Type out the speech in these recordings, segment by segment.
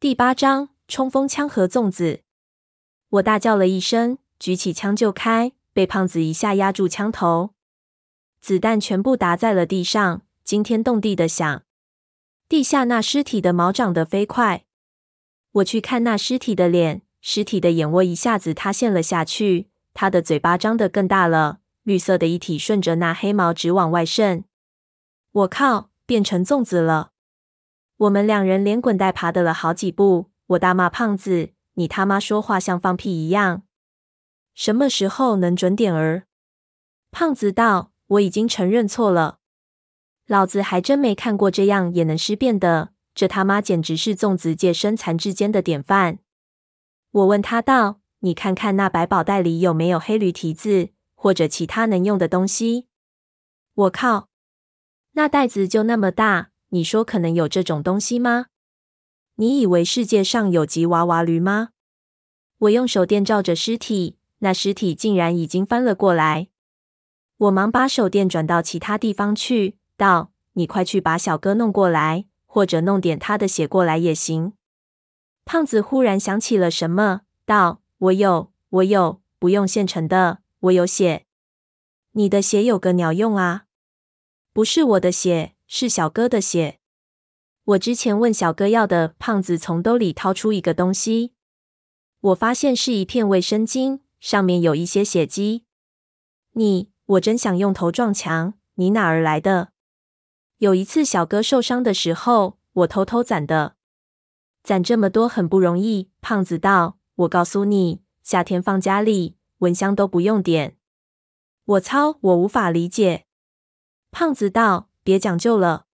第八章冲锋枪和粽子。我大叫了一声，举起枪就开，被胖子一下压住枪头，子弹全部打在了地上，惊天动地的响。地下那尸体的毛长得飞快，我去看那尸体的脸，尸体的眼窝一下子塌陷了下去，他的嘴巴张得更大了，绿色的液体顺着那黑毛直往外渗。我靠，变成粽子了！我们两人连滚带爬的了好几步，我大骂胖子：“你他妈说话像放屁一样！什么时候能准点儿？”胖子道：“我已经承认错了，老子还真没看过这样也能尸变的，这他妈简直是粽子界身残志坚的典范。”我问他道：“你看看那百宝袋里有没有黑驴蹄子或者其他能用的东西？”我靠，那袋子就那么大。你说可能有这种东西吗？你以为世界上有吉娃娃驴吗？我用手电照着尸体，那尸体竟然已经翻了过来。我忙把手电转到其他地方去，道：“你快去把小哥弄过来，或者弄点他的血过来也行。”胖子忽然想起了什么，道：“我有，我有，不用现成的，我有血。你的血有个鸟用啊？不是我的血。”是小哥的血。我之前问小哥要的，胖子从兜里掏出一个东西，我发现是一片卫生巾，上面有一些血迹。你，我真想用头撞墙。你哪儿来的？有一次小哥受伤的时候，我偷偷攒的，攒这么多很不容易。胖子道：“我告诉你，夏天放家里，蚊香都不用点。”我操，我无法理解。胖子道。别讲究了，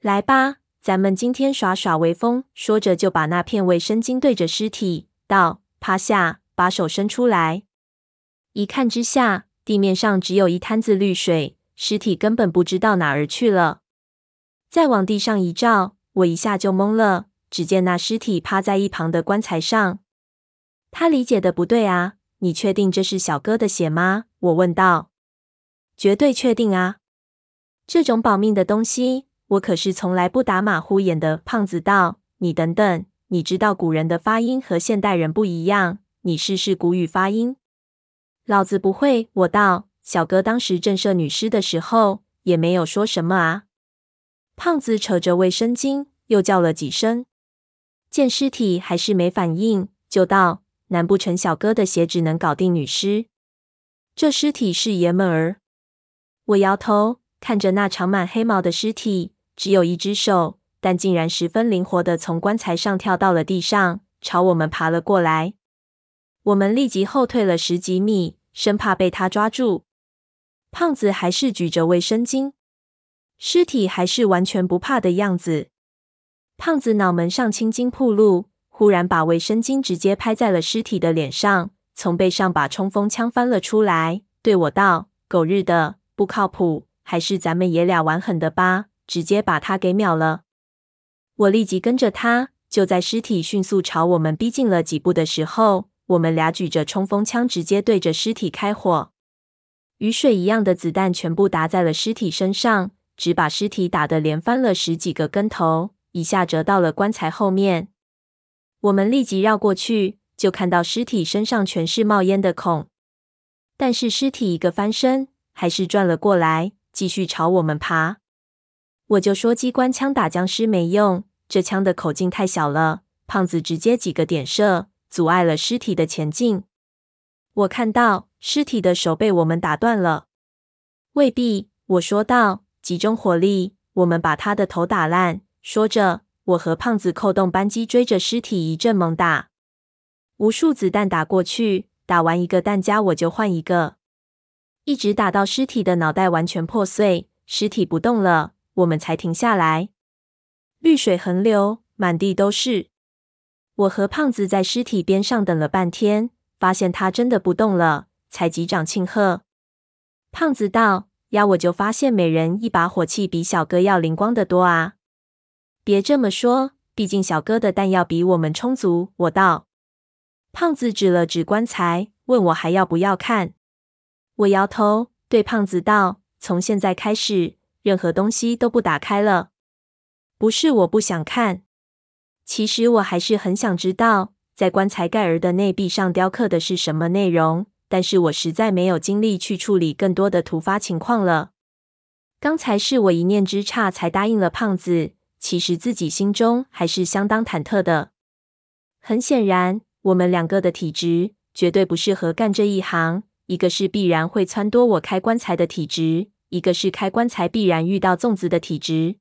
来吧，咱们今天耍耍威风。说着，就把那片卫生巾对着尸体道：“趴下，把手伸出来。”一看之下，地面上只有一滩子绿水，尸体根本不知道哪儿去了。再往地上一照，我一下就懵了。只见那尸体趴在一旁的棺材上。他理解的不对啊！你确定这是小哥的血吗？我问道。绝对确定啊！这种保命的东西，我可是从来不打马虎眼的。胖子道：“你等等，你知道古人的发音和现代人不一样，你试试古语发音。”老子不会。我道：“小哥当时震慑女尸的时候，也没有说什么啊。”胖子扯着卫生巾，又叫了几声，见尸体还是没反应，就道：“难不成小哥的血只能搞定女尸？这尸体是爷们儿？”我摇头。看着那长满黑毛的尸体，只有一只手，但竟然十分灵活的从棺材上跳到了地上，朝我们爬了过来。我们立即后退了十几米，生怕被他抓住。胖子还是举着卫生巾，尸体还是完全不怕的样子。胖子脑门上青筋暴露，忽然把卫生巾直接拍在了尸体的脸上，从背上把冲锋枪翻了出来，对我道：“狗日的，不靠谱！”还是咱们爷俩玩狠的吧，直接把他给秒了。我立即跟着他，就在尸体迅速朝我们逼近了几步的时候，我们俩举着冲锋枪，直接对着尸体开火。雨水一样的子弹全部打在了尸体身上，只把尸体打得连翻了十几个跟头，一下折到了棺材后面。我们立即绕过去，就看到尸体身上全是冒烟的孔，但是尸体一个翻身，还是转了过来。继续朝我们爬，我就说机关枪打僵尸没用，这枪的口径太小了。胖子直接几个点射，阻碍了尸体的前进。我看到尸体的手被我们打断了，未必。我说道，集中火力，我们把他的头打烂。说着，我和胖子扣动扳机，追着尸体一阵猛打。无数子弹打过去，打完一个弹夹，我就换一个。一直打到尸体的脑袋完全破碎，尸体不动了，我们才停下来。绿水横流，满地都是。我和胖子在尸体边上等了半天，发现他真的不动了，才击掌庆贺。胖子道：“呀，我就发现每人一把火器比小哥要灵光的多啊！”别这么说，毕竟小哥的弹药比我们充足。我道。胖子指了指棺材，问我还要不要看。我摇头，对胖子道：“从现在开始，任何东西都不打开了。不是我不想看，其实我还是很想知道，在棺材盖儿的内壁上雕刻的是什么内容，但是我实在没有精力去处理更多的突发情况了。刚才是我一念之差才答应了胖子，其实自己心中还是相当忐忑的。很显然，我们两个的体质绝对不适合干这一行，一个是必然会撺掇我开棺材的体质，一个是开棺材必然遇到粽子的体质。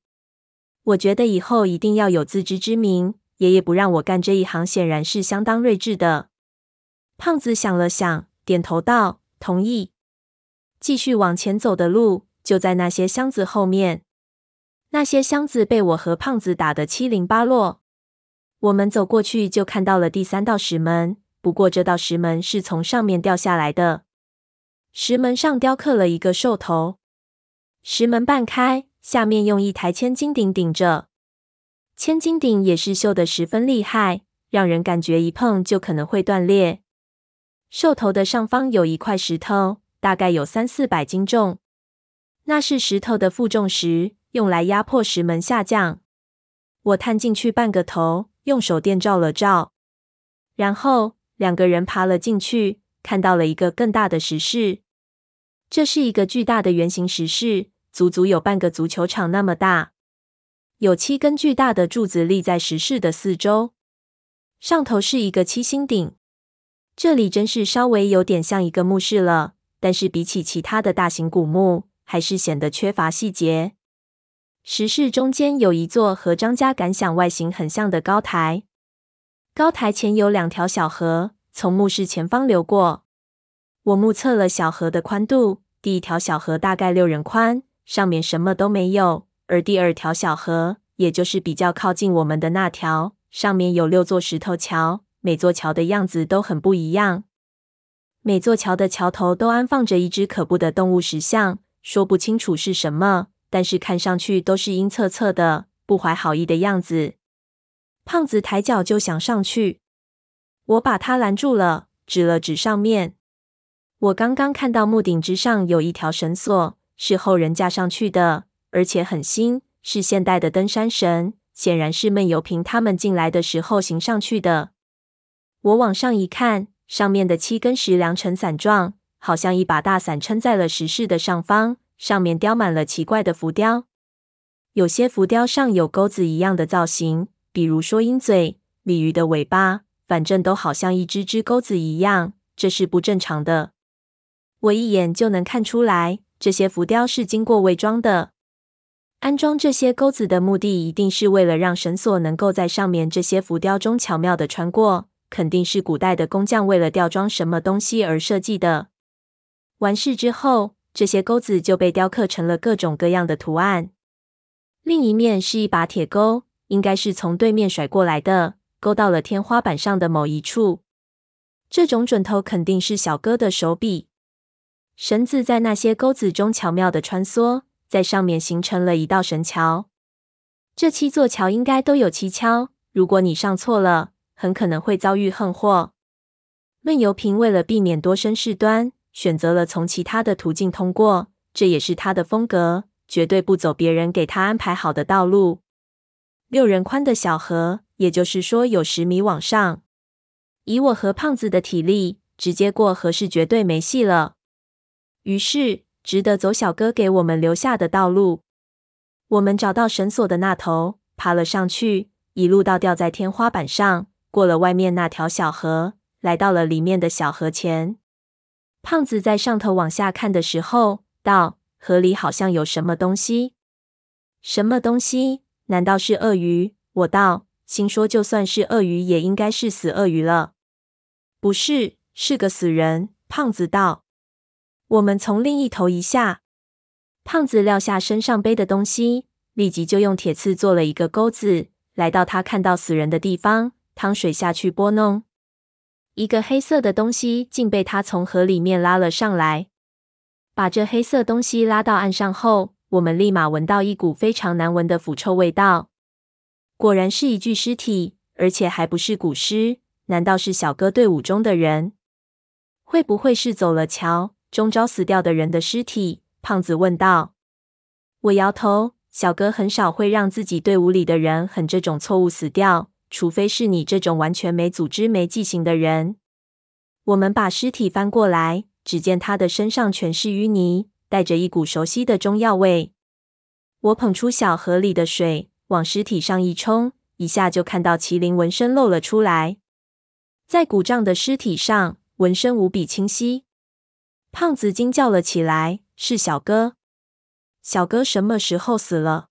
我觉得以后一定要有自知之明。爷爷不让我干这一行，显然是相当睿智的。胖子想了想，点头道：“同意。”继续往前走的路就在那些箱子后面。那些箱子被我和胖子打得七零八落。我们走过去就看到了第三道石门，不过这道石门是从上面掉下来的。石门上雕刻了一个兽头。石门半开，下面用一台千斤顶顶着。千斤顶也是锈得十分厉害，让人感觉一碰就可能会断裂。兽头的上方有一块石头，大概有三四百斤重，那是石头的负重石，用来压迫石门下降。我探进去半个头，用手电照了照，然后两个人爬了进去，看到了一个更大的石室。这是一个巨大的圆形石室，足足有半个足球场那么大。有七根巨大的柱子立在石室的四周，上头是一个七星顶。这里真是稍微有点像一个墓室了，但是比起其他的大型古墓，还是显得缺乏细节。石室中间有一座和张家感想外形很像的高台，高台前有两条小河从墓室前方流过。我目测了小河的宽度，第一条小河大概六人宽，上面什么都没有。而第二条小河，也就是比较靠近我们的那条，上面有六座石头桥，每座桥的样子都很不一样。每座桥的桥头都安放着一只可怖的动物石像，说不清楚是什么，但是看上去都是阴恻恻的、不怀好意的样子。胖子抬脚就想上去，我把他拦住了，指了指上面。我刚刚看到墓顶之上有一条绳索，是后人架上去的。而且很新，是现代的登山绳，显然是闷油瓶他们进来的时候行上去的。我往上一看，上面的七根石梁呈伞状，好像一把大伞撑在了石室的上方，上面雕满了奇怪的浮雕。有些浮雕上有钩子一样的造型，比如说鹰嘴、鲤鱼的尾巴，反正都好像一只只钩子一样，这是不正常的。我一眼就能看出来，这些浮雕是经过伪装的。安装这些钩子的目的，一定是为了让绳索能够在上面这些浮雕中巧妙地穿过。肯定是古代的工匠为了吊装什么东西而设计的。完事之后，这些钩子就被雕刻成了各种各样的图案。另一面是一把铁钩，应该是从对面甩过来的，勾到了天花板上的某一处。这种准头肯定是小哥的手笔。绳子在那些钩子中巧妙的穿梭。在上面形成了一道绳桥，这七座桥应该都有蹊跷。如果你上错了，很可能会遭遇横祸。闷油瓶为了避免多生事端，选择了从其他的途径通过，这也是他的风格，绝对不走别人给他安排好的道路。六人宽的小河，也就是说有十米往上。以我和胖子的体力，直接过河是绝对没戏了。于是。值得走小哥给我们留下的道路。我们找到绳索的那头，爬了上去，一路到吊在天花板上，过了外面那条小河，来到了里面的小河前。胖子在上头往下看的时候，道：“河里好像有什么东西。”“什么东西？难道是鳄鱼？”我道，心说就算是鳄鱼，也应该是死鳄鱼了。不是，是个死人。胖子道。我们从另一头一下，胖子撂下身上背的东西，立即就用铁刺做了一个钩子，来到他看到死人的地方，趟水下去拨弄，一个黑色的东西竟被他从河里面拉了上来。把这黑色东西拉到岸上后，我们立马闻到一股非常难闻的腐臭味道。果然是一具尸体，而且还不是古尸。难道是小哥队伍中的人？会不会是走了桥？中招死掉的人的尸体，胖子问道。我摇头，小哥很少会让自己队伍里的人很这种错误死掉，除非是你这种完全没组织、没记性的人。我们把尸体翻过来，只见他的身上全是淤泥，带着一股熟悉的中药味。我捧出小河里的水，往尸体上一冲，一下就看到麒麟纹身露了出来。在鼓胀的尸体上，纹身无比清晰。胖子惊叫了起来：“是小哥！小哥什么时候死了？”